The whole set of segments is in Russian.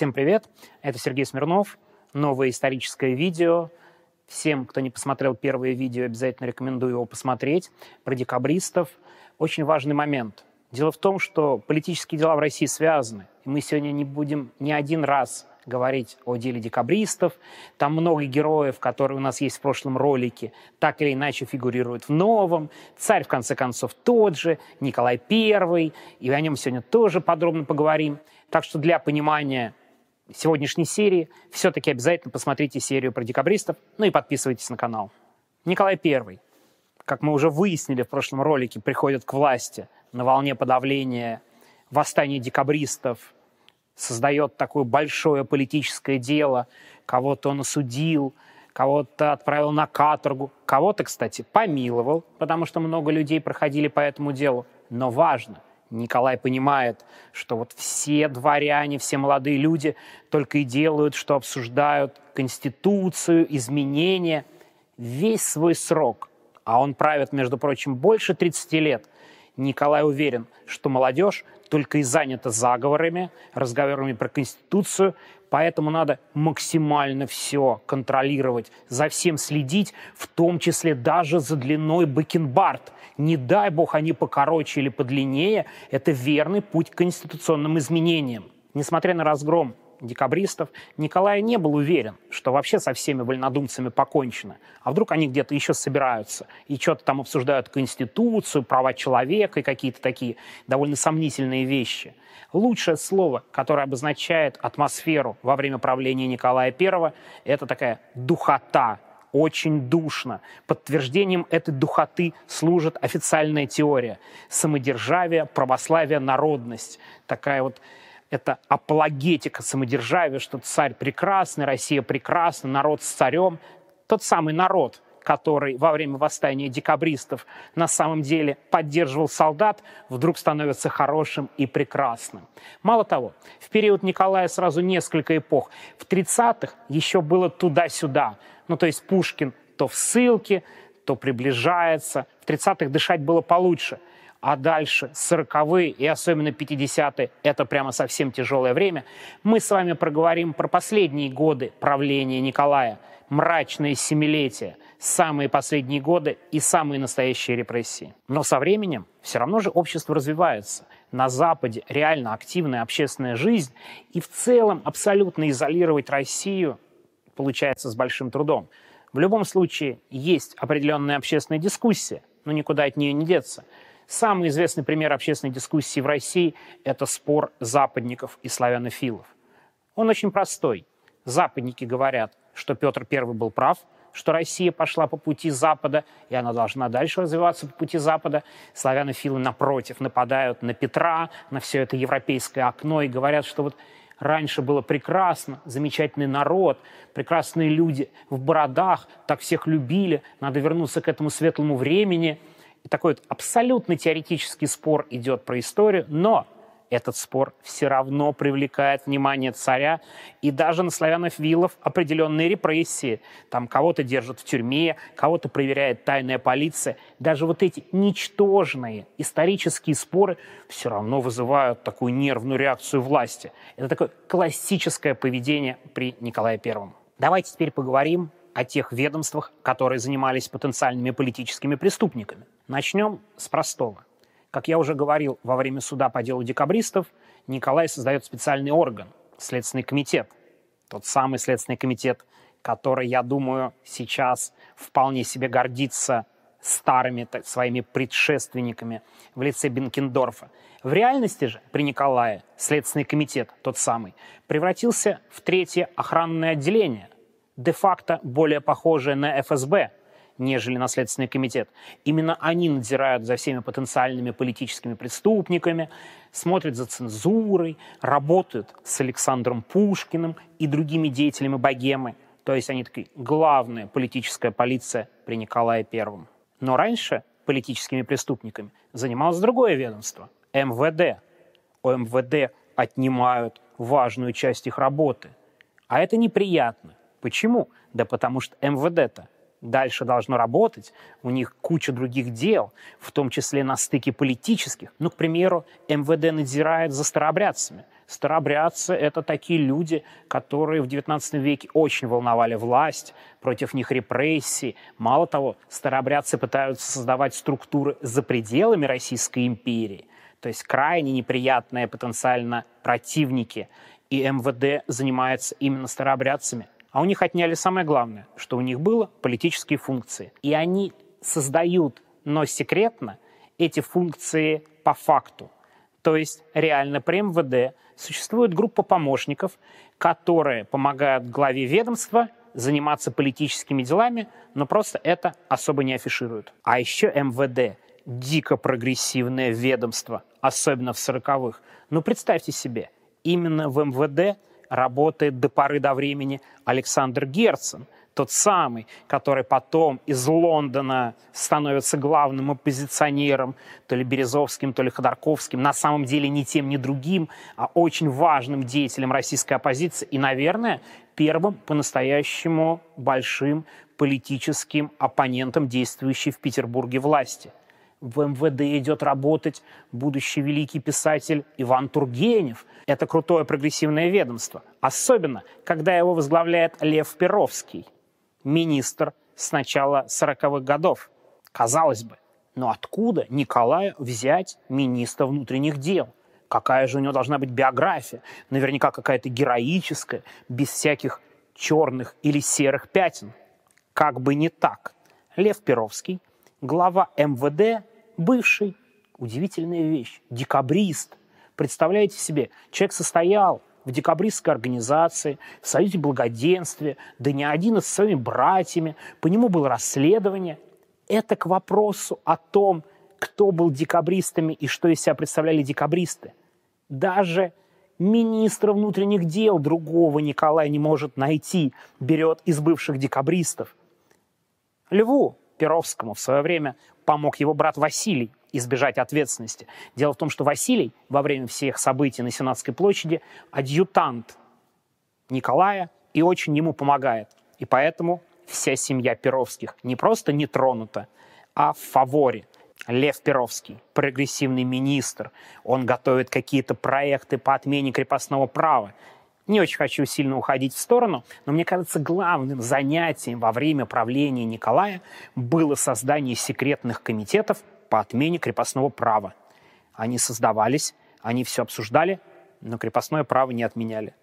Всем привет, это Сергей Смирнов, новое историческое видео. Всем, кто не посмотрел первое видео, обязательно рекомендую его посмотреть, про декабристов. Очень важный момент. Дело в том, что политические дела в России связаны, и мы сегодня не будем ни один раз говорить о деле декабристов. Там много героев, которые у нас есть в прошлом ролике, так или иначе фигурируют в новом. Царь, в конце концов, тот же, Николай I, и о нем сегодня тоже подробно поговорим. Так что для понимания сегодняшней серии все-таки обязательно посмотрите серию про декабристов, ну и подписывайтесь на канал. Николай I, как мы уже выяснили в прошлом ролике, приходит к власти на волне подавления восстания декабристов создает такое большое политическое дело, кого-то он осудил, кого-то отправил на каторгу, кого-то, кстати, помиловал, потому что много людей проходили по этому делу. Но важно, Николай понимает, что вот все дворяне, все молодые люди только и делают, что обсуждают Конституцию, изменения, весь свой срок, а он правит, между прочим, больше 30 лет, Николай уверен, что молодежь только и занята заговорами, разговорами про Конституцию, поэтому надо максимально все контролировать, за всем следить, в том числе даже за длиной бакенбард. Не дай бог они покороче или подлиннее, это верный путь к конституционным изменениям. Несмотря на разгром декабристов, Николай не был уверен, что вообще со всеми вольнодумцами покончено. А вдруг они где-то еще собираются и что-то там обсуждают Конституцию, права человека и какие-то такие довольно сомнительные вещи. Лучшее слово, которое обозначает атмосферу во время правления Николая I, это такая духота, очень душно. Подтверждением этой духоты служит официальная теория. Самодержавие, православие, народность. Такая вот это апологетика самодержавия, что царь прекрасный, Россия прекрасна, народ с царем. Тот самый народ, который во время восстания декабристов на самом деле поддерживал солдат, вдруг становится хорошим и прекрасным. Мало того, в период Николая сразу несколько эпох. В 30-х еще было туда-сюда. Ну, то есть Пушкин то в ссылке, то приближается. В 30-х дышать было получше – а дальше 40-е и особенно 50-е – это прямо совсем тяжелое время, мы с вами проговорим про последние годы правления Николая, мрачные семилетия, самые последние годы и самые настоящие репрессии. Но со временем все равно же общество развивается. На Западе реально активная общественная жизнь, и в целом абсолютно изолировать Россию получается с большим трудом. В любом случае есть определенная общественная дискуссия, но никуда от нее не деться – Самый известный пример общественной дискуссии в России – это спор западников и славянофилов. Он очень простой. Западники говорят, что Петр I был прав, что Россия пошла по пути Запада, и она должна дальше развиваться по пути Запада. Славянофилы, напротив, нападают на Петра, на все это европейское окно и говорят, что вот раньше было прекрасно, замечательный народ, прекрасные люди в бородах, так всех любили, надо вернуться к этому светлому времени – и такой вот абсолютно теоретический спор идет про историю, но этот спор все равно привлекает внимание царя и даже на славянов-вилов определенные репрессии. Там кого-то держат в тюрьме, кого-то проверяет тайная полиция. Даже вот эти ничтожные исторические споры все равно вызывают такую нервную реакцию власти. Это такое классическое поведение при Николае Первом. Давайте теперь поговорим о тех ведомствах, которые занимались потенциальными политическими преступниками. Начнем с простого. Как я уже говорил во время суда по делу декабристов, Николай создает специальный орган – Следственный комитет. Тот самый Следственный комитет, который, я думаю, сейчас вполне себе гордится старыми так, своими предшественниками в лице Бенкендорфа. В реальности же при Николае Следственный комитет, тот самый, превратился в третье охранное отделение – де-факто более похожие на ФСБ, нежели на Следственный комитет. Именно они надзирают за всеми потенциальными политическими преступниками, смотрят за цензурой, работают с Александром Пушкиным и другими деятелями богемы. То есть они такие главная политическая полиция при Николае Первом. Но раньше политическими преступниками занималось другое ведомство – МВД. У МВД отнимают важную часть их работы. А это неприятно. Почему? Да потому что МВД-то дальше должно работать, у них куча других дел, в том числе на стыке политических. Ну, к примеру, МВД надзирает за старообрядцами. Старобрядцы – это такие люди, которые в XIX веке очень волновали власть, против них репрессии. Мало того, старобрядцы пытаются создавать структуры за пределами Российской империи, то есть крайне неприятные потенциально противники. И МВД занимается именно старообрядцами. А у них отняли самое главное, что у них было политические функции. И они создают, но секретно, эти функции по факту. То есть реально при МВД существует группа помощников, которые помогают главе ведомства заниматься политическими делами, но просто это особо не афишируют. А еще МВД – дико прогрессивное ведомство, особенно в 40-х. Ну, представьте себе, именно в МВД работает до поры до времени Александр Герцен – тот самый, который потом из Лондона становится главным оппозиционером, то ли Березовским, то ли Ходорковским, на самом деле ни тем, ни другим, а очень важным деятелем российской оппозиции и, наверное, первым по-настоящему большим политическим оппонентом действующей в Петербурге власти. В МВД идет работать будущий великий писатель Иван Тургенев. Это крутое прогрессивное ведомство. Особенно, когда его возглавляет Лев Перовский – министр с начала 40-х годов. Казалось бы, но откуда Николаю взять министра внутренних дел? Какая же у него должна быть биография? Наверняка какая-то героическая, без всяких черных или серых пятен. Как бы не так. Лев Перовский, глава МВД, бывший, удивительная вещь, декабрист. Представляете себе, человек состоял в декабристской организации, в Союзе Благоденствия, да не один и с своими братьями. По нему было расследование. Это к вопросу о том, кто был декабристами и что из себя представляли декабристы. Даже министра внутренних дел другого Николай не может найти, берет из бывших декабристов. Льву Перовскому в свое время помог его брат Василий, избежать ответственности. Дело в том, что Василий во время всех событий на Сенатской площади адъютант Николая и очень ему помогает. И поэтому вся семья Перовских не просто не тронута, а в фаворе. Лев Перовский, прогрессивный министр, он готовит какие-то проекты по отмене крепостного права. Не очень хочу сильно уходить в сторону, но мне кажется, главным занятием во время правления Николая было создание секретных комитетов по отмене крепостного права. Они создавались, они все обсуждали, но крепостное право не отменяли.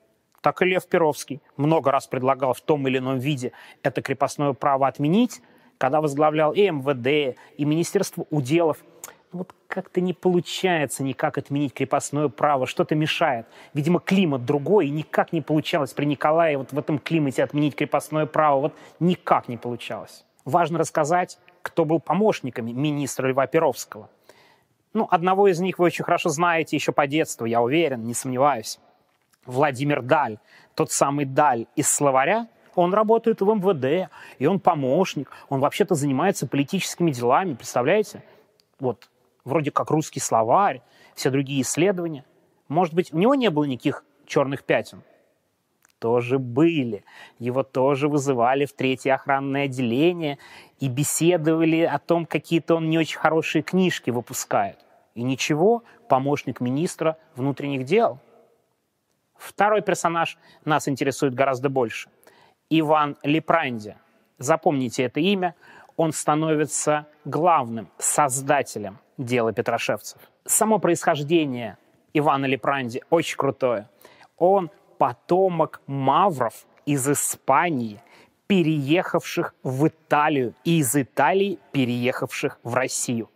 Так и Лев Перовский много раз предлагал в том или ином виде это крепостное право отменить, когда возглавлял и МВД, и Министерство уделов. Вот как-то не получается никак отменить крепостное право, что-то мешает. Видимо, климат другой, и никак не получалось при Николае вот в этом климате отменить крепостное право. Вот никак не получалось. Важно рассказать, кто был помощниками министра Льва Перовского. Ну, одного из них вы очень хорошо знаете еще по детству, я уверен, не сомневаюсь. Владимир Даль, тот самый Даль из словаря, он работает в МВД, и он помощник, он вообще-то занимается политическими делами, представляете? Вот, вроде как русский словарь, все другие исследования. Может быть, у него не было никаких черных пятен? тоже были. Его тоже вызывали в третье охранное отделение и беседовали о том, какие-то он не очень хорошие книжки выпускает. И ничего, помощник министра внутренних дел. Второй персонаж нас интересует гораздо больше. Иван Лепранди. Запомните это имя. Он становится главным создателем дела Петрошевцев. Само происхождение Ивана Лепранди очень крутое. Он потомок мавров из Испании, переехавших в Италию, и из Италии переехавших в Россию.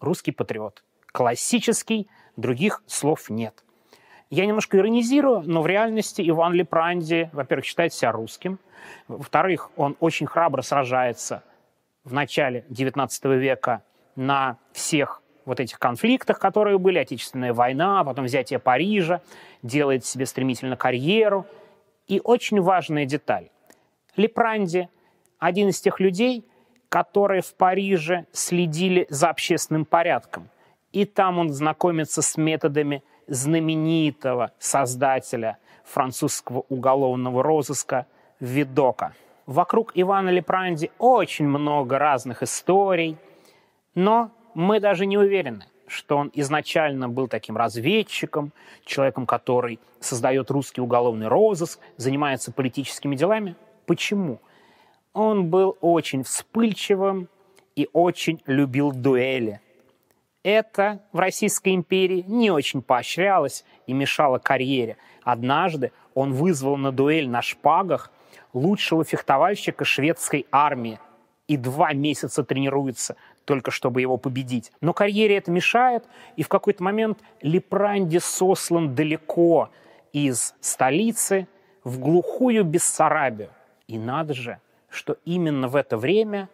Русский патриот. Классический, других слов нет. Я немножко иронизирую, но в реальности Иван Лепранди, во-первых, считает себя русским, во-вторых, он очень храбро сражается в начале XIX века на всех вот этих конфликтах, которые были, Отечественная война, потом взятие Парижа, делает себе стремительно карьеру. И очень важная деталь. Лепранди – один из тех людей, которые в Париже следили за общественным порядком. И там он знакомится с методами знаменитого создателя французского уголовного розыска Видока. Вокруг Ивана Лепранди очень много разных историй, но мы даже не уверены, что он изначально был таким разведчиком, человеком, который создает русский уголовный розыск, занимается политическими делами. Почему? Он был очень вспыльчивым и очень любил дуэли. Это в Российской империи не очень поощрялось и мешало карьере. Однажды он вызвал на дуэль на шпагах лучшего фехтовальщика шведской армии и два месяца тренируется только чтобы его победить. Но карьере это мешает, и в какой-то момент Лепранди сослан далеко из столицы в глухую Бессарабию. И надо же, что именно в это время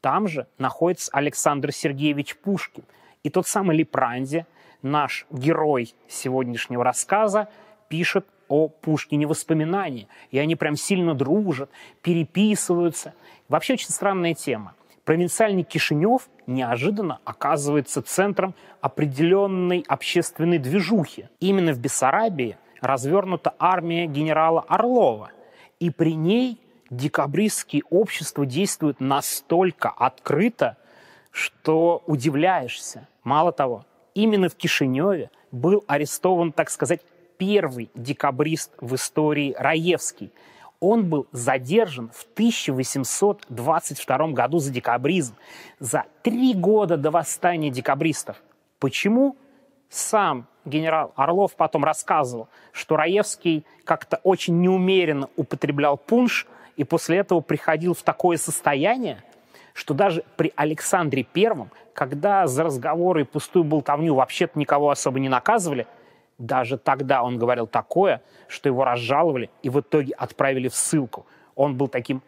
там же находится Александр Сергеевич Пушкин. И тот самый Лепранди, наш герой сегодняшнего рассказа, пишет о Пушкине воспоминания. И они прям сильно дружат, переписываются. Вообще очень странная тема провинциальный Кишинев неожиданно оказывается центром определенной общественной движухи. Именно в Бессарабии развернута армия генерала Орлова, и при ней декабристские общества действуют настолько открыто, что удивляешься. Мало того, именно в Кишиневе был арестован, так сказать, первый декабрист в истории Раевский – он был задержан в 1822 году за декабризм, за три года до восстания декабристов. Почему? Сам генерал Орлов потом рассказывал, что Раевский как-то очень неумеренно употреблял пунш и после этого приходил в такое состояние, что даже при Александре Первом, когда за разговоры и пустую болтовню вообще-то никого особо не наказывали, даже тогда он говорил такое, что его разжаловали и в итоге отправили в ссылку. Он был таким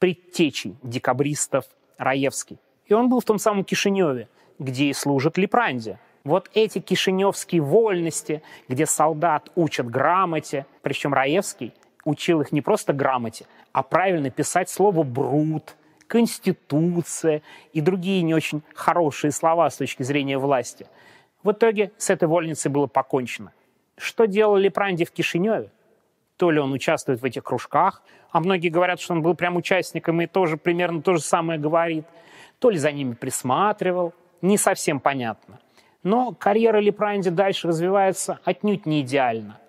предтечей декабристов Раевский. И он был в том самом Кишиневе, где и служит Лепранди. Вот эти кишиневские вольности, где солдат учат грамоте, причем Раевский учил их не просто грамоте, а правильно писать слово «брут», «конституция» и другие не очень хорошие слова с точки зрения власти – в итоге с этой вольницей было покончено. Что делал Лепранди в Кишиневе? То ли он участвует в этих кружках, а многие говорят, что он был прям участником и тоже примерно то же самое говорит, то ли за ними присматривал, не совсем понятно. Но карьера Лепранди дальше развивается отнюдь не идеально.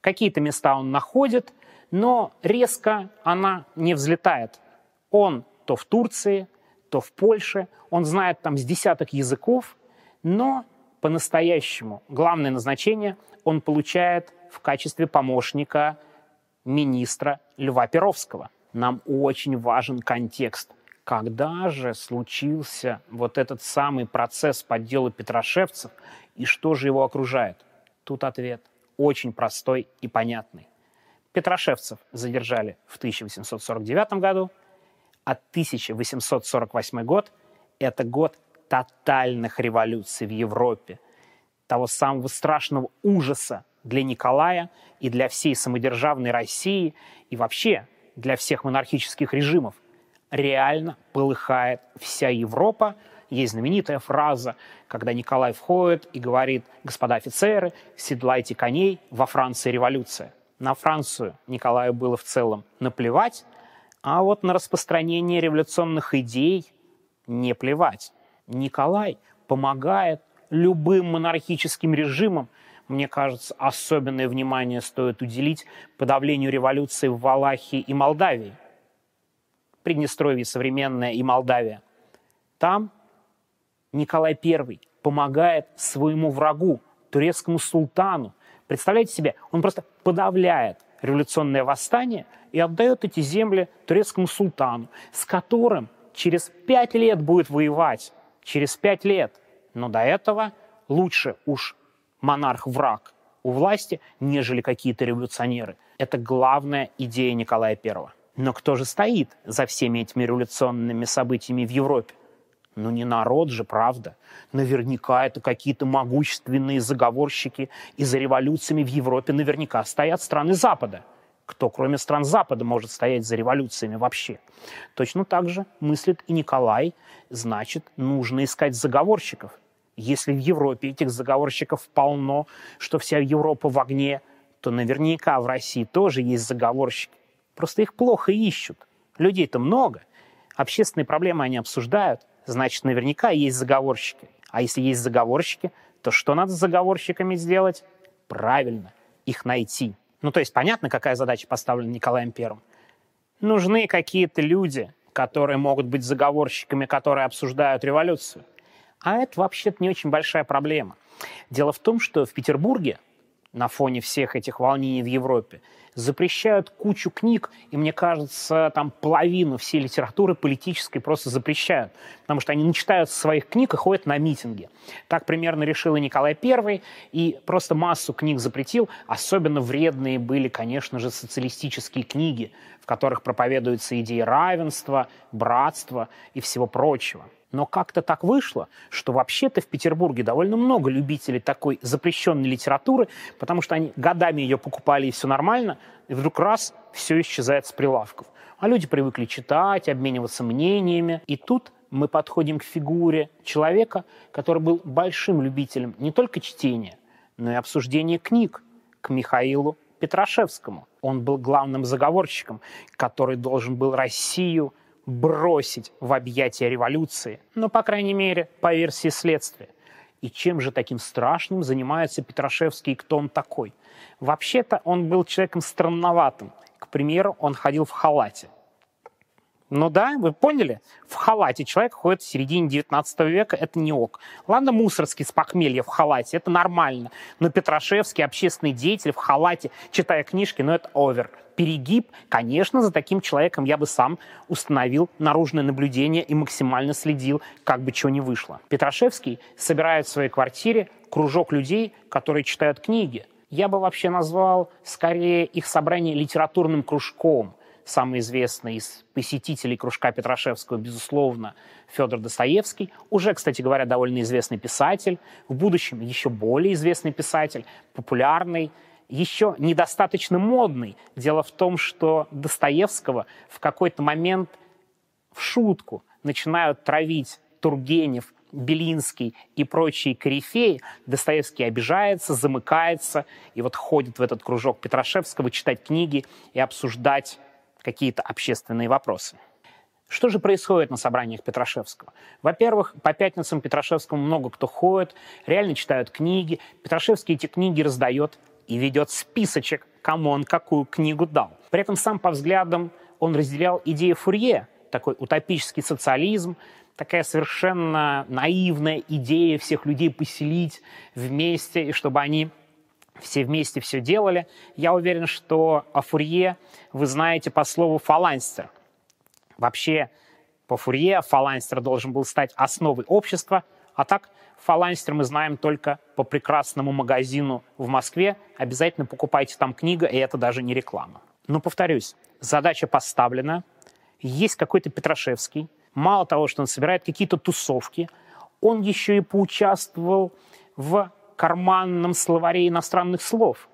Какие-то места он находит, но резко она не взлетает. Он то в Турции, то в Польше, он знает там с десяток языков, но по-настоящему главное назначение он получает в качестве помощника министра Льва Перовского. Нам очень важен контекст. Когда же случился вот этот самый процесс по делу Петрошевцев и что же его окружает? Тут ответ очень простой и понятный. Петрошевцев задержали в 1849 году, а 1848 год – это год тотальных революций в Европе, того самого страшного ужаса для Николая и для всей самодержавной России и вообще для всех монархических режимов. Реально полыхает вся Европа. Есть знаменитая фраза, когда Николай входит и говорит, господа офицеры, седлайте коней, во Франции революция. На Францию Николаю было в целом наплевать, а вот на распространение революционных идей не плевать. Николай помогает любым монархическим режимам. Мне кажется, особенное внимание стоит уделить подавлению революции в Валахии и Молдавии. Приднестровье современное и Молдавия. Там Николай I помогает своему врагу, турецкому султану. Представляете себе, он просто подавляет революционное восстание и отдает эти земли турецкому султану, с которым через пять лет будет воевать через пять лет. Но до этого лучше уж монарх-враг у власти, нежели какие-то революционеры. Это главная идея Николая I. Но кто же стоит за всеми этими революционными событиями в Европе? Ну не народ же, правда. Наверняка это какие-то могущественные заговорщики, и за революциями в Европе наверняка стоят страны Запада. Кто, кроме стран Запада, может стоять за революциями вообще? Точно так же мыслит и Николай. Значит, нужно искать заговорщиков. Если в Европе этих заговорщиков полно, что вся Европа в огне, то наверняка в России тоже есть заговорщики. Просто их плохо ищут. Людей-то много. Общественные проблемы они обсуждают. Значит, наверняка есть заговорщики. А если есть заговорщики, то что надо с заговорщиками сделать? Правильно, их найти. Ну, то есть понятно, какая задача поставлена Николаем Первым. Нужны какие-то люди, которые могут быть заговорщиками, которые обсуждают революцию. А это вообще-то не очень большая проблема. Дело в том, что в Петербурге на фоне всех этих волнений в Европе запрещают кучу книг, и мне кажется, там половину всей литературы политической просто запрещают, потому что они начитаются своих книг и ходят на митинги. Так примерно решил и Николай I, и просто массу книг запретил. Особенно вредные были, конечно же, социалистические книги, в которых проповедуются идеи равенства, братства и всего прочего. Но как-то так вышло, что вообще-то в Петербурге довольно много любителей такой запрещенной литературы, потому что они годами ее покупали и все нормально, и вдруг раз все исчезает с прилавков. А люди привыкли читать, обмениваться мнениями. И тут мы подходим к фигуре человека, который был большим любителем не только чтения, но и обсуждения книг, к Михаилу Петрашевскому. Он был главным заговорщиком, который должен был Россию бросить в объятия революции, ну, по крайней мере, по версии следствия. И чем же таким страшным занимается Петрашевский, и кто он такой? Вообще-то он был человеком странноватым. К примеру, он ходил в халате – ну да, вы поняли? В халате человек ходит в середине 19 века, это не ок. Ладно, Мусорский с похмелья в халате, это нормально. Но Петрашевский, общественный деятель в халате, читая книжки, ну это овер. Перегиб, конечно, за таким человеком я бы сам установил наружное наблюдение и максимально следил, как бы чего не вышло. Петрашевский собирает в своей квартире кружок людей, которые читают книги. Я бы вообще назвал скорее их собрание литературным кружком – самый известный из посетителей кружка Петрашевского, безусловно, Федор Достоевский, уже, кстати говоря, довольно известный писатель, в будущем еще более известный писатель, популярный, еще недостаточно модный. Дело в том, что Достоевского в какой-то момент в шутку начинают травить Тургенев, Белинский и прочие корифеи, Достоевский обижается, замыкается и вот ходит в этот кружок Петрашевского читать книги и обсуждать какие-то общественные вопросы. Что же происходит на собраниях Петрашевского? Во-первых, по пятницам Петрашевскому много кто ходит, реально читают книги. Петрашевский эти книги раздает и ведет списочек, кому он какую книгу дал. При этом сам по взглядам он разделял идеи Фурье, такой утопический социализм, такая совершенно наивная идея всех людей поселить вместе, и чтобы они все вместе все делали. Я уверен, что о Фурье вы знаете по слову «фаланстер». Вообще, по Фурье фаланстер должен был стать основой общества, а так фаланстер мы знаем только по прекрасному магазину в Москве. Обязательно покупайте там книгу, и это даже не реклама. Но повторюсь, задача поставлена. Есть какой-то Петрашевский. Мало того, что он собирает какие-то тусовки, он еще и поучаствовал в карманном словаре иностранных слов.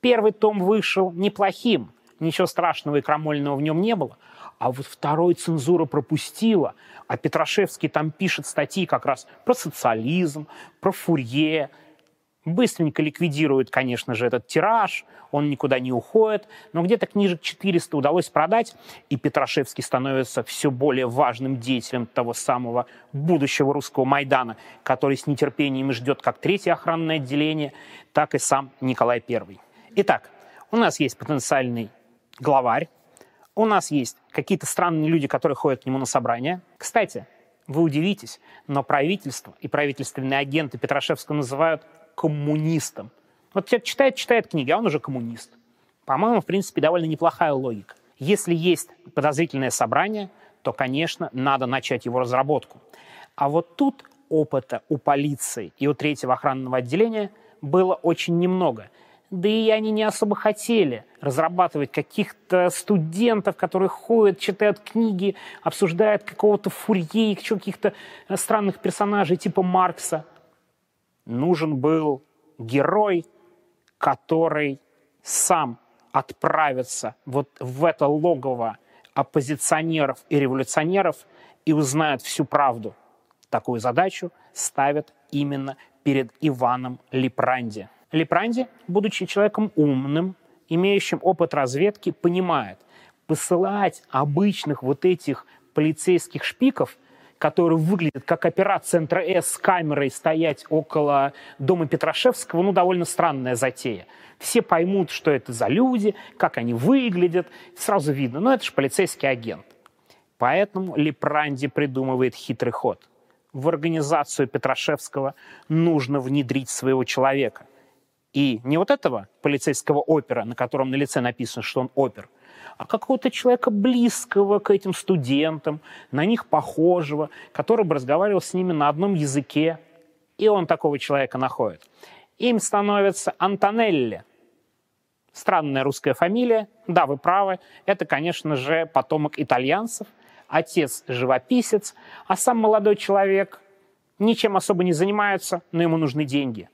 Первый том вышел неплохим, ничего страшного и крамольного в нем не было. А вот второй цензура пропустила, а Петрашевский там пишет статьи как раз про социализм, про Фурье, Быстренько ликвидирует, конечно же, этот тираж, он никуда не уходит, но где-то книжек 400 удалось продать, и Петрашевский становится все более важным деятелем того самого будущего русского Майдана, который с нетерпением ждет как третье охранное отделение, так и сам Николай I. Итак, у нас есть потенциальный главарь, у нас есть какие-то странные люди, которые ходят к нему на собрания. Кстати, вы удивитесь, но правительство и правительственные агенты Петрашевского называют коммунистом. Вот человек читает, читает книги, а он уже коммунист. По-моему, в принципе, довольно неплохая логика. Если есть подозрительное собрание, то, конечно, надо начать его разработку. А вот тут опыта у полиции и у третьего охранного отделения было очень немного. Да и они не особо хотели разрабатывать каких-то студентов, которые ходят, читают книги, обсуждают какого-то фурье, каких-то странных персонажей типа Маркса нужен был герой, который сам отправится вот в это логово оппозиционеров и революционеров и узнает всю правду. Такую задачу ставят именно перед Иваном Лепранди. Лепранди, будучи человеком умным, имеющим опыт разведки, понимает, посылать обычных вот этих полицейских шпиков, который выглядит как операцентра С с камерой стоять около дома Петрашевского, ну, довольно странная затея. Все поймут, что это за люди, как они выглядят, сразу видно, ну, это же полицейский агент. Поэтому Лепранди придумывает хитрый ход. В организацию Петрашевского нужно внедрить своего человека. И не вот этого полицейского опера, на котором на лице написано, что он опер – а какого-то человека близкого к этим студентам, на них похожего, который бы разговаривал с ними на одном языке. И он такого человека находит. Им становится Антонелли. Странная русская фамилия. Да, вы правы. Это, конечно же, потомок итальянцев. Отец живописец, а сам молодой человек ничем особо не занимается, но ему нужны деньги.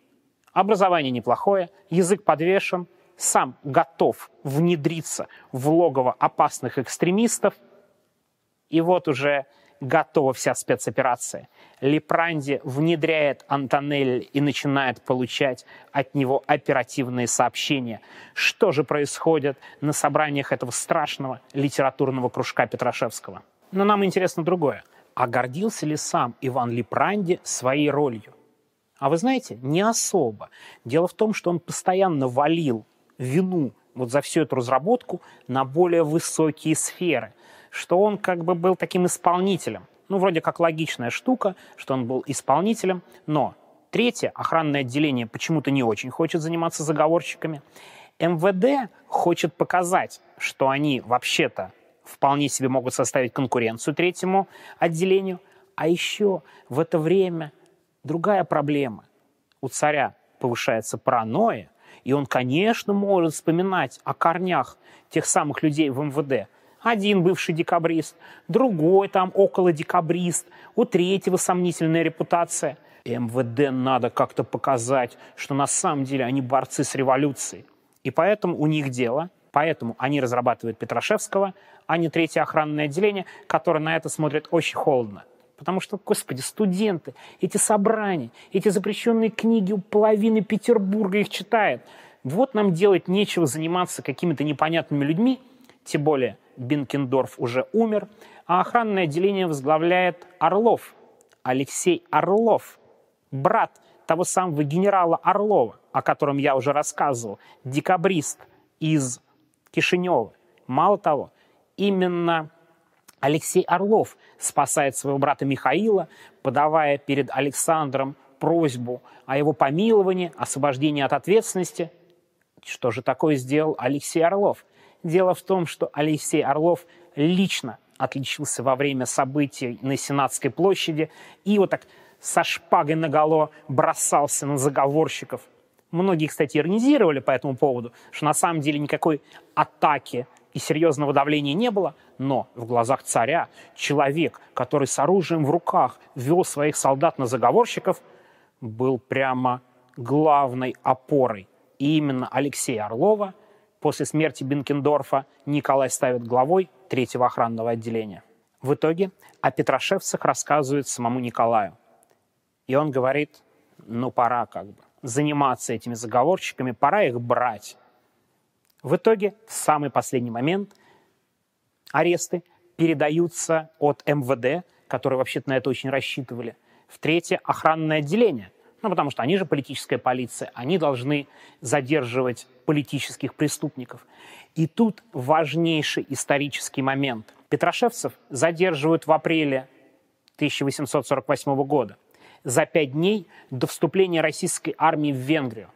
Образование неплохое, язык подвешен – сам готов внедриться в логово опасных экстремистов, и вот уже готова вся спецоперация. Лепранди внедряет Антонелли и начинает получать от него оперативные сообщения. Что же происходит на собраниях этого страшного литературного кружка Петрашевского? Но нам интересно другое. А гордился ли сам Иван Лепранди своей ролью? А вы знаете, не особо. Дело в том, что он постоянно валил вину вот за всю эту разработку на более высокие сферы, что он как бы был таким исполнителем. Ну, вроде как логичная штука, что он был исполнителем, но третье, охранное отделение почему-то не очень хочет заниматься заговорщиками. МВД хочет показать, что они вообще-то вполне себе могут составить конкуренцию третьему отделению. А еще в это время другая проблема. У царя повышается паранойя, и он, конечно, может вспоминать о корнях тех самых людей в МВД. Один бывший декабрист, другой там около декабрист, у третьего сомнительная репутация. МВД надо как-то показать, что на самом деле они борцы с революцией. И поэтому у них дело, поэтому они разрабатывают Петрашевского, а не третье охранное отделение, которое на это смотрит очень холодно. Потому что, господи, студенты, эти собрания, эти запрещенные книги у половины Петербурга их читают. Вот нам делать нечего заниматься какими-то непонятными людьми, тем более Бенкендорф уже умер, а охранное отделение возглавляет Орлов, Алексей Орлов, брат того самого генерала Орлова, о котором я уже рассказывал, декабрист из Кишинева. Мало того, именно Алексей Орлов спасает своего брата Михаила, подавая перед Александром просьбу о его помиловании, освобождении от ответственности. Что же такое сделал Алексей Орлов? Дело в том, что Алексей Орлов лично отличился во время событий на Сенатской площади и вот так со шпагой наголо бросался на заговорщиков. Многие, кстати, иронизировали по этому поводу, что на самом деле никакой атаки и серьезного давления не было, но в глазах царя человек, который с оружием в руках вел своих солдат на заговорщиков, был прямо главной опорой. И именно Алексея Орлова после смерти Бенкендорфа Николай ставит главой третьего охранного отделения. В итоге о Петрошевцах рассказывает самому Николаю. И он говорит, ну пора как бы заниматься этими заговорщиками, пора их брать. В итоге, в самый последний момент, аресты передаются от МВД, которые вообще-то на это очень рассчитывали, в третье охранное отделение. Ну, потому что они же политическая полиция, они должны задерживать политических преступников. И тут важнейший исторический момент. Петрошевцев задерживают в апреле 1848 года, за пять дней до вступления российской армии в Венгрию.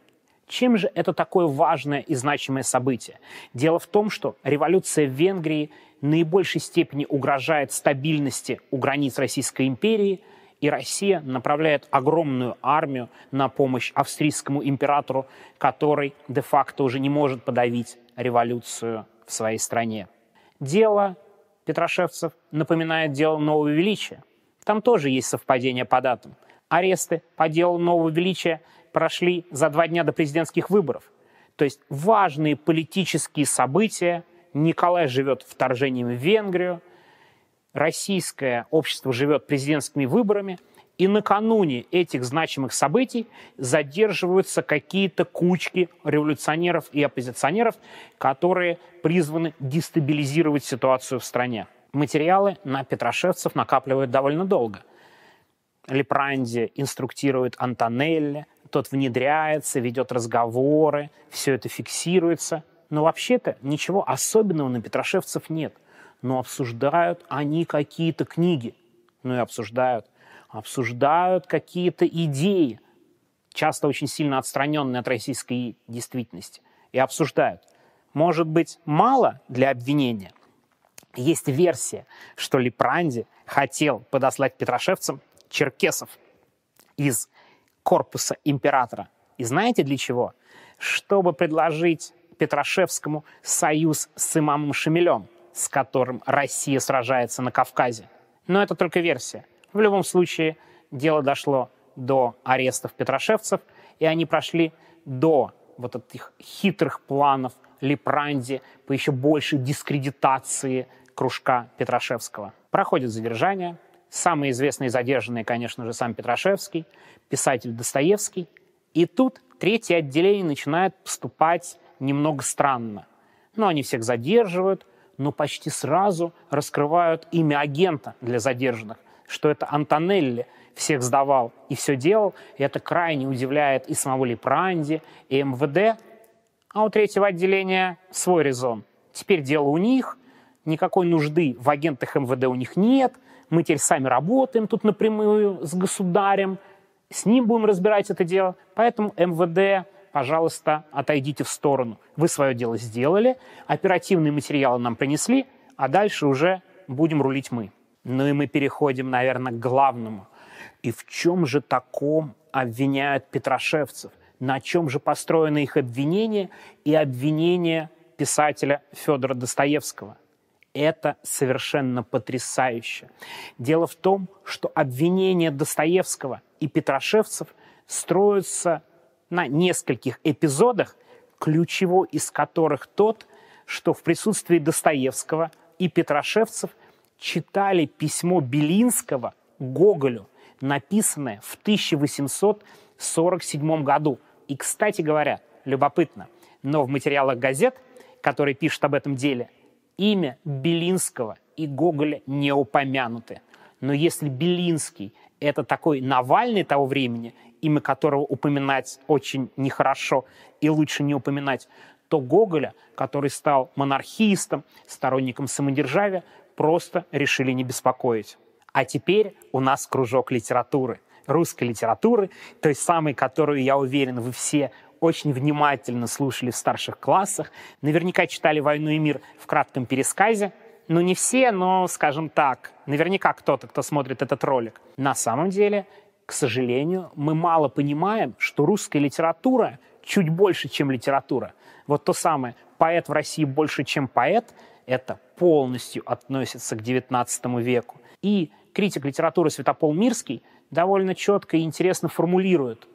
Чем же это такое важное и значимое событие? Дело в том, что революция в Венгрии наибольшей степени угрожает стабильности у границ Российской империи, и Россия направляет огромную армию на помощь австрийскому императору, который де-факто уже не может подавить революцию в своей стране. Дело Петрошевцев напоминает дело Нового Величия. Там тоже есть совпадение по датам. Аресты по делу Нового Величия прошли за два дня до президентских выборов. То есть важные политические события. Николай живет вторжением в Венгрию, российское общество живет президентскими выборами, и накануне этих значимых событий задерживаются какие-то кучки революционеров и оппозиционеров, которые призваны дестабилизировать ситуацию в стране. Материалы на петрошевцев накапливают довольно долго. Лепранди инструктирует Антонелли, тот внедряется, ведет разговоры, все это фиксируется. Но вообще-то ничего особенного на петрошевцев нет. Но обсуждают они какие-то книги. Ну и обсуждают. Обсуждают какие-то идеи, часто очень сильно отстраненные от российской действительности. И обсуждают. Может быть, мало для обвинения? Есть версия, что Лепранди хотел подослать петрошевцам черкесов из корпуса императора. И знаете для чего? Чтобы предложить Петрашевскому союз с имамом Шамилем, с которым Россия сражается на Кавказе. Но это только версия. В любом случае, дело дошло до арестов петрошевцев, и они прошли до вот этих хитрых планов Лепранди по еще большей дискредитации кружка Петрашевского. Проходит задержание. Самые известные задержанные, конечно же, сам Петрашевский, писатель Достоевский. И тут третье отделение начинает поступать немного странно. Ну, они всех задерживают, но почти сразу раскрывают имя агента для задержанных, что это Антонелли всех сдавал и все делал. И это крайне удивляет и самого Лепранди, и МВД. А у третьего отделения свой резон. Теперь дело у них, никакой нужды в агентах МВД у них нет, мы теперь сами работаем тут напрямую с государем, с ним будем разбирать это дело. Поэтому МВД, пожалуйста, отойдите в сторону. Вы свое дело сделали, оперативные материалы нам принесли, а дальше уже будем рулить мы. Ну и мы переходим, наверное, к главному. И в чем же таком обвиняют петрошевцев? На чем же построено их обвинение и обвинение писателя Федора Достоевского? Это совершенно потрясающе. Дело в том, что обвинения Достоевского и Петрошевцев строятся на нескольких эпизодах, ключевой из которых тот, что в присутствии Достоевского и Петрошевцев читали письмо Белинского Гоголю, написанное в 1847 году. И, кстати говоря, любопытно, но в материалах газет, которые пишут об этом деле – имя Белинского и Гоголя не упомянуты. Но если Белинский – это такой Навальный того времени, имя которого упоминать очень нехорошо и лучше не упоминать, то Гоголя, который стал монархистом, сторонником самодержавия, просто решили не беспокоить. А теперь у нас кружок литературы, русской литературы, той самой, которую, я уверен, вы все очень внимательно слушали в старших классах, наверняка читали «Войну и мир» в кратком пересказе. Ну, не все, но, скажем так, наверняка кто-то, кто смотрит этот ролик. На самом деле, к сожалению, мы мало понимаем, что русская литература чуть больше, чем литература. Вот то самое «поэт в России больше, чем поэт» — это полностью относится к XIX веку. И критик литературы Святопол Мирский довольно четко и интересно формулирует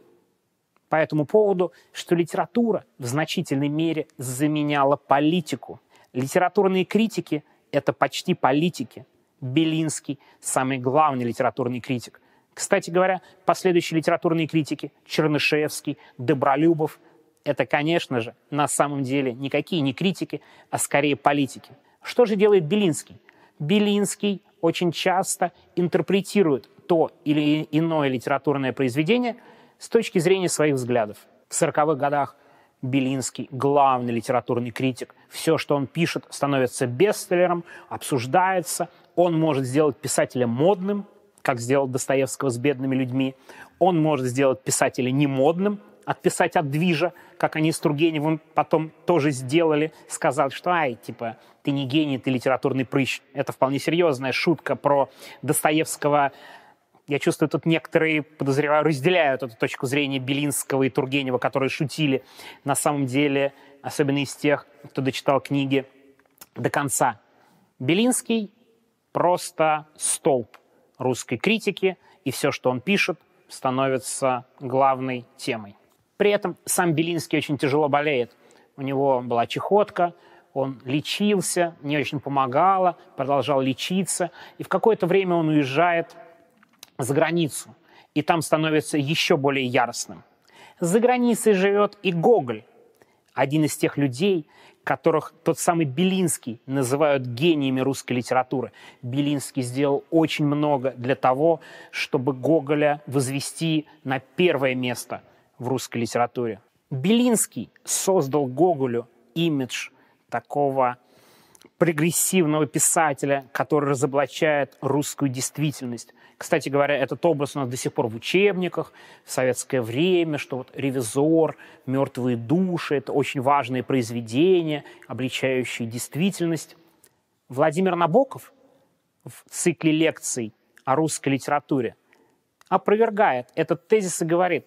по этому поводу, что литература в значительной мере заменяла политику. Литературные критики — это почти политики. Белинский — самый главный литературный критик. Кстати говоря, последующие литературные критики — Чернышевский, Добролюбов — это, конечно же, на самом деле никакие не критики, а скорее политики. Что же делает Белинский? Белинский очень часто интерпретирует то или иное литературное произведение — с точки зрения своих взглядов. В 40-х годах Белинский, главный литературный критик, все, что он пишет, становится бестселлером, обсуждается. Он может сделать писателя модным, как сделал Достоевского с бедными людьми. Он может сделать писателя немодным, отписать от движа, как они с Тургеневым потом тоже сделали, сказал, что ай, типа, ты не гений, ты литературный прыщ. Это вполне серьезная шутка про Достоевского я чувствую, тут некоторые, подозреваю, разделяют эту точку зрения Белинского и Тургенева, которые шутили. На самом деле, особенно из тех, кто дочитал книги до конца. Белинский просто столб русской критики, и все, что он пишет, становится главной темой. При этом сам Белинский очень тяжело болеет. У него была чехотка, он лечился, не очень помогало, продолжал лечиться, и в какое-то время он уезжает за границу, и там становится еще более яростным. За границей живет и Гоголь, один из тех людей, которых тот самый Белинский называют гениями русской литературы. Белинский сделал очень много для того, чтобы Гоголя возвести на первое место в русской литературе. Белинский создал Гоголю имидж такого прогрессивного писателя, который разоблачает русскую действительность. Кстати говоря, этот образ у нас до сих пор в учебниках, в советское время, что вот «Ревизор», «Мертвые души» — это очень важные произведения, обличающие действительность. Владимир Набоков в цикле лекций о русской литературе опровергает этот тезис и говорит,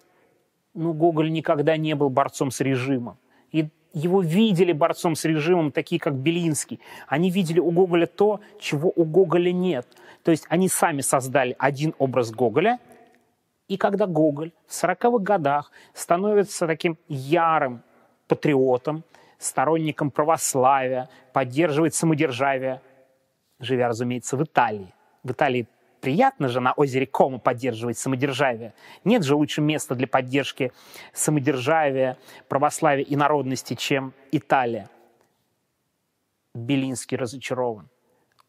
ну, Гоголь никогда не был борцом с режимом. И его видели борцом с режимом, такие как Белинский. Они видели у Гоголя то, чего у Гоголя нет. То есть они сами создали один образ Гоголя, и когда Гоголь в 40-х годах становится таким ярым патриотом, сторонником православия, поддерживает самодержавие, живя, разумеется, в Италии. В Италии приятно же на озере Кома поддерживать самодержавие. Нет же лучше места для поддержки самодержавия, православия и народности, чем Италия. Белинский разочарован.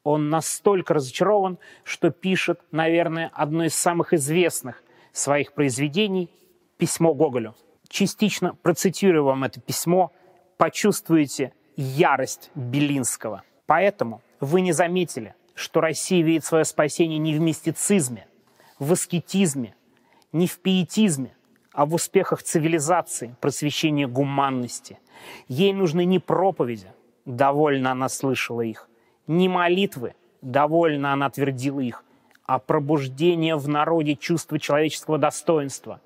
Он настолько разочарован, что пишет, наверное, одно из самых известных своих произведений «Письмо Гоголю». Частично процитирую вам это письмо, почувствуете ярость Белинского. Поэтому вы не заметили, что Россия видит свое спасение не в мистицизме, в аскетизме, не в пиетизме, а в успехах цивилизации, просвещения гуманности. Ей нужны не проповеди, довольно она слышала их, не молитвы, довольно она твердила их, а пробуждение в народе чувства человеческого достоинства.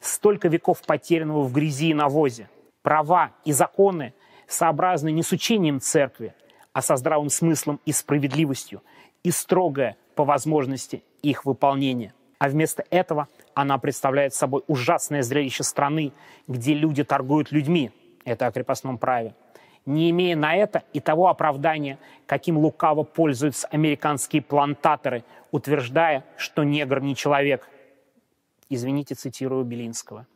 Столько веков потерянного в грязи и навозе. Права и законы сообразны не с учением церкви, а со здравым смыслом и справедливостью, и строгое по возможности их выполнения. А вместо этого она представляет собой ужасное зрелище страны, где люди торгуют людьми, это о крепостном праве, не имея на это и того оправдания, каким лукаво пользуются американские плантаторы, утверждая, что негр не человек. Извините, цитирую Белинского.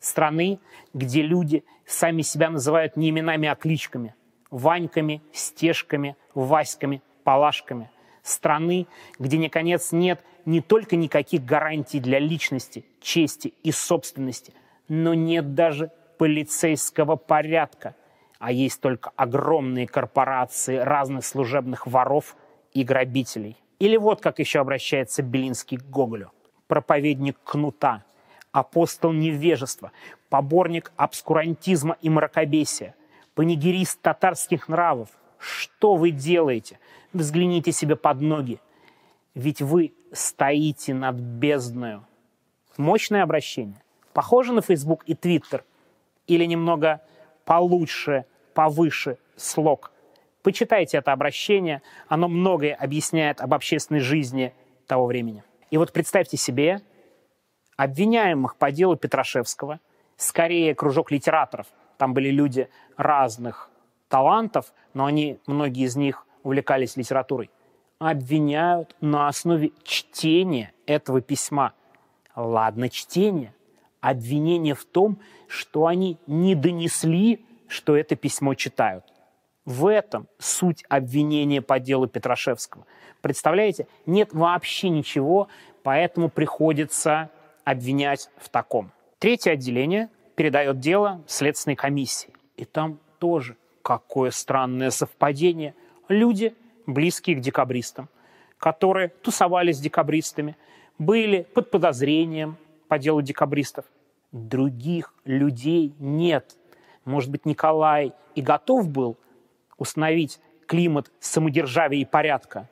Страны, где люди сами себя называют не именами, а кличками – Ваньками, Стежками, Васьками, Палашками. Страны, где, наконец, нет не только никаких гарантий для личности, чести и собственности, но нет даже полицейского порядка, а есть только огромные корпорации разных служебных воров и грабителей. Или вот как еще обращается Белинский к Гоголю. Проповедник кнута, апостол невежества, поборник обскурантизма и мракобесия – панигерист татарских нравов. Что вы делаете? Взгляните себе под ноги. Ведь вы стоите над бездною. Мощное обращение. Похоже на Facebook и Twitter? Или немного получше, повыше слог? Почитайте это обращение. Оно многое объясняет об общественной жизни того времени. И вот представьте себе обвиняемых по делу Петрашевского, скорее кружок литераторов – там были люди разных талантов, но они, многие из них увлекались литературой. Обвиняют на основе чтения этого письма. Ладно, чтение. Обвинение в том, что они не донесли, что это письмо читают. В этом суть обвинения по делу Петрашевского. Представляете, нет вообще ничего, поэтому приходится обвинять в таком. Третье отделение передает дело Следственной комиссии. И там тоже какое странное совпадение. Люди, близкие к декабристам, которые тусовались с декабристами, были под подозрением по делу декабристов. Других людей нет. Может быть, Николай и готов был установить климат самодержавия и порядка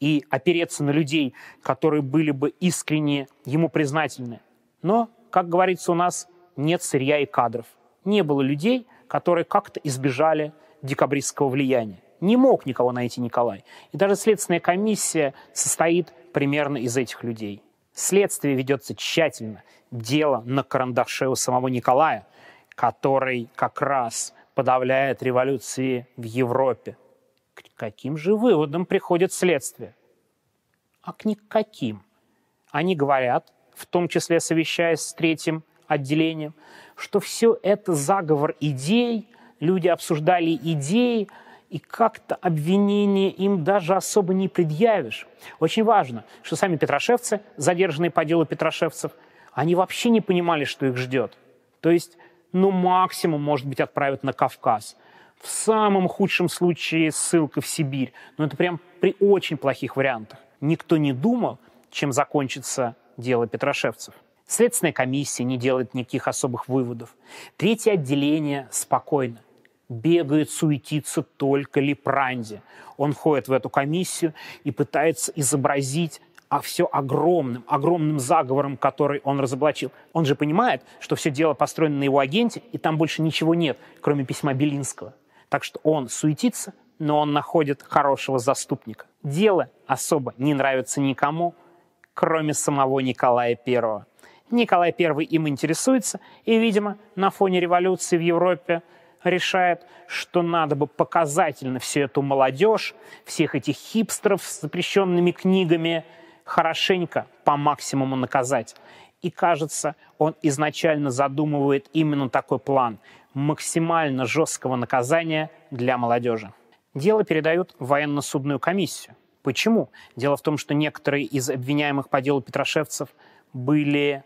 и опереться на людей, которые были бы искренне ему признательны. Но, как говорится у нас, нет сырья и кадров. Не было людей, которые как-то избежали декабристского влияния. Не мог никого найти Николай. И даже следственная комиссия состоит примерно из этих людей. Следствие ведется тщательно. Дело на карандаше у самого Николая, который как раз подавляет революции в Европе. К каким же выводам приходит следствие? А к никаким. Они говорят, в том числе совещаясь с третьим отделением, что все это заговор идей, люди обсуждали идеи, и как-то обвинение им даже особо не предъявишь. Очень важно, что сами петрошевцы, задержанные по делу петрошевцев, они вообще не понимали, что их ждет. То есть, ну, максимум, может быть, отправят на Кавказ. В самом худшем случае ссылка в Сибирь. Но это прям при очень плохих вариантах. Никто не думал, чем закончится дело петрошевцев. Следственная комиссия не делает никаких особых выводов. Третье отделение спокойно. Бегает, суетится только Лепранди. Он ходит в эту комиссию и пытается изобразить а все огромным, огромным заговором, который он разоблачил. Он же понимает, что все дело построено на его агенте, и там больше ничего нет, кроме письма Белинского. Так что он суетится, но он находит хорошего заступника. Дело особо не нравится никому, кроме самого Николая I. Николай I им интересуется, и, видимо, на фоне революции в Европе решает, что надо бы показательно всю эту молодежь, всех этих хипстеров с запрещенными книгами – хорошенько по максимуму наказать. И кажется, он изначально задумывает именно такой план максимально жесткого наказания для молодежи. Дело передают в военно-судную комиссию. Почему? Дело в том, что некоторые из обвиняемых по делу Петрошевцев были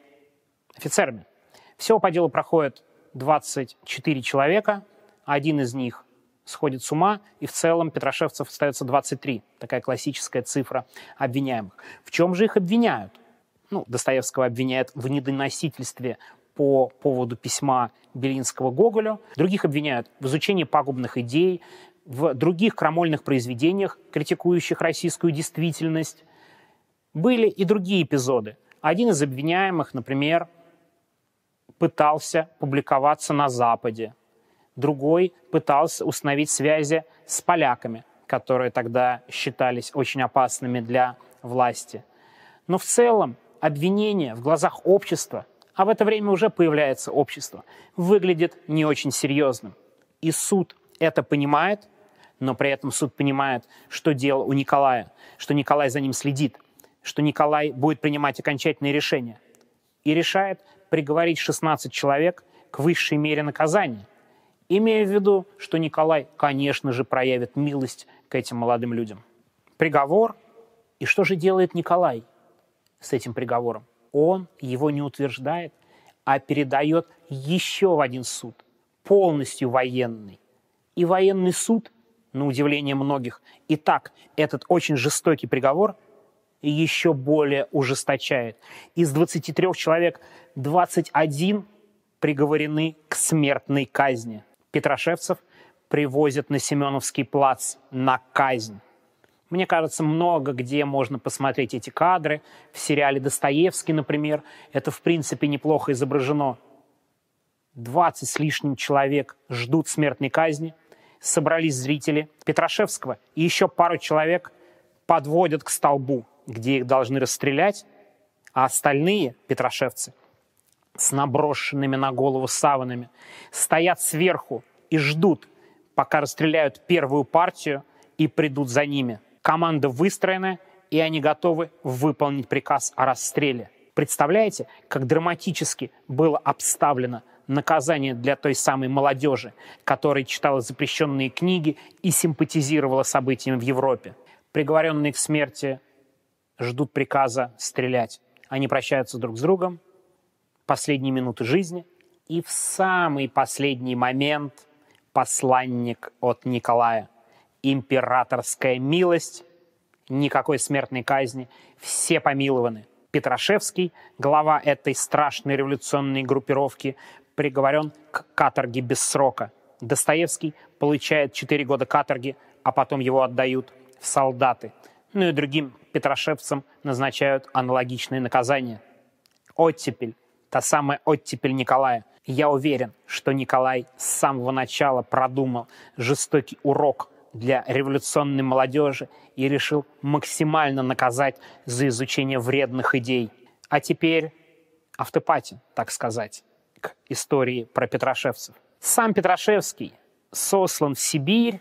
офицерами. Всего по делу проходит 24 человека, один из них сходит с ума, и в целом Петрошевцев остается 23. Такая классическая цифра обвиняемых. В чем же их обвиняют? Ну, Достоевского обвиняют в недоносительстве по поводу письма Белинского Гоголю. Других обвиняют в изучении пагубных идей, в других крамольных произведениях, критикующих российскую действительность. Были и другие эпизоды. Один из обвиняемых, например, пытался публиковаться на Западе, другой пытался установить связи с поляками, которые тогда считались очень опасными для власти. Но в целом обвинение в глазах общества, а в это время уже появляется общество, выглядит не очень серьезным. И суд это понимает, но при этом суд понимает, что дело у Николая, что Николай за ним следит, что Николай будет принимать окончательные решения. И решает приговорить 16 человек к высшей мере наказания, имея в виду, что Николай, конечно же, проявит милость к этим молодым людям. Приговор. И что же делает Николай с этим приговором? Он его не утверждает, а передает еще в один суд, полностью военный. И военный суд, на удивление многих, и так этот очень жестокий приговор еще более ужесточает. Из 23 человек 21 приговорены к смертной казни – Петрошевцев привозят на Семеновский плац на казнь. Мне кажется, много где можно посмотреть эти кадры. В сериале «Достоевский», например, это, в принципе, неплохо изображено. 20 с лишним человек ждут смертной казни. Собрались зрители Петрошевского, и еще пару человек подводят к столбу, где их должны расстрелять, а остальные петрошевцы с наброшенными на голову саванами, стоят сверху и ждут, пока расстреляют первую партию и придут за ними. Команда выстроена, и они готовы выполнить приказ о расстреле. Представляете, как драматически было обставлено наказание для той самой молодежи, которая читала запрещенные книги и симпатизировала событиям в Европе. Приговоренные к смерти ждут приказа стрелять. Они прощаются друг с другом, последние минуты жизни, и в самый последний момент посланник от Николая. Императорская милость, никакой смертной казни, все помилованы. Петрашевский, глава этой страшной революционной группировки, приговорен к каторге без срока. Достоевский получает 4 года каторги, а потом его отдают в солдаты. Ну и другим петрошевцам назначают аналогичные наказания. Оттепель та самая оттепель Николая. Я уверен, что Николай с самого начала продумал жестокий урок для революционной молодежи и решил максимально наказать за изучение вредных идей. А теперь автопати, так сказать, к истории про Петрошевцев. Сам Петрошевский сослан в Сибирь,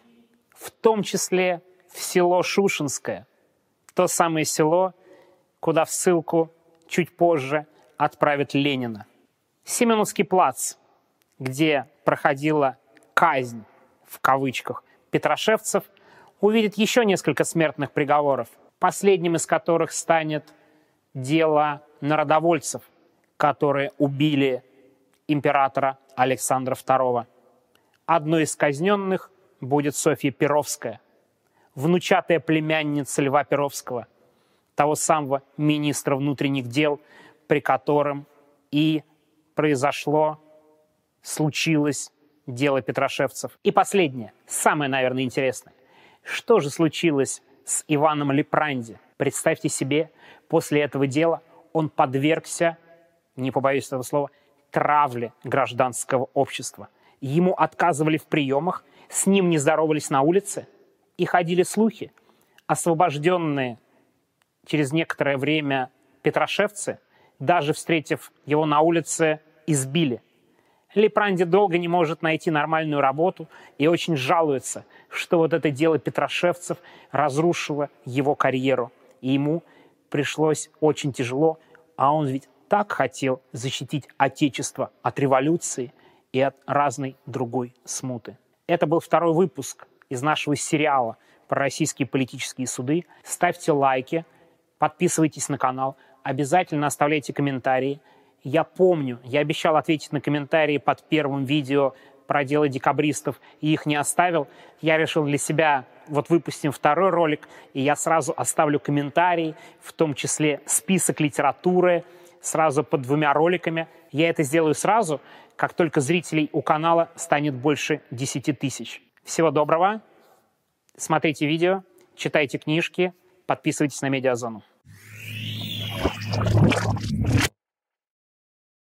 в том числе в село Шушинское, то самое село, куда в ссылку чуть позже – отправит Ленина. Семеновский плац, где проходила казнь, в кавычках, петрошевцев, увидит еще несколько смертных приговоров, последним из которых станет дело народовольцев, которые убили императора Александра II. Одной из казненных будет Софья Перовская, внучатая племянница Льва Перовского, того самого министра внутренних дел, при котором и произошло, случилось дело Петрошевцев. И последнее, самое, наверное, интересное. Что же случилось с Иваном Лепранди? Представьте себе, после этого дела он подвергся, не побоюсь этого слова, травле гражданского общества. Ему отказывали в приемах, с ним не здоровались на улице, и ходили слухи. Освобожденные через некоторое время петрошевцы, даже встретив его на улице, избили. Лепранди долго не может найти нормальную работу и очень жалуется, что вот это дело петрошевцев разрушило его карьеру. И ему пришлось очень тяжело, а он ведь так хотел защитить Отечество от революции и от разной другой смуты. Это был второй выпуск из нашего сериала про российские политические суды. Ставьте лайки, подписывайтесь на канал, обязательно оставляйте комментарии. Я помню, я обещал ответить на комментарии под первым видео про дело декабристов и их не оставил. Я решил для себя, вот выпустим второй ролик, и я сразу оставлю комментарий, в том числе список литературы, сразу под двумя роликами. Я это сделаю сразу, как только зрителей у канала станет больше 10 тысяч. Всего доброго, смотрите видео, читайте книжки, подписывайтесь на Медиазону.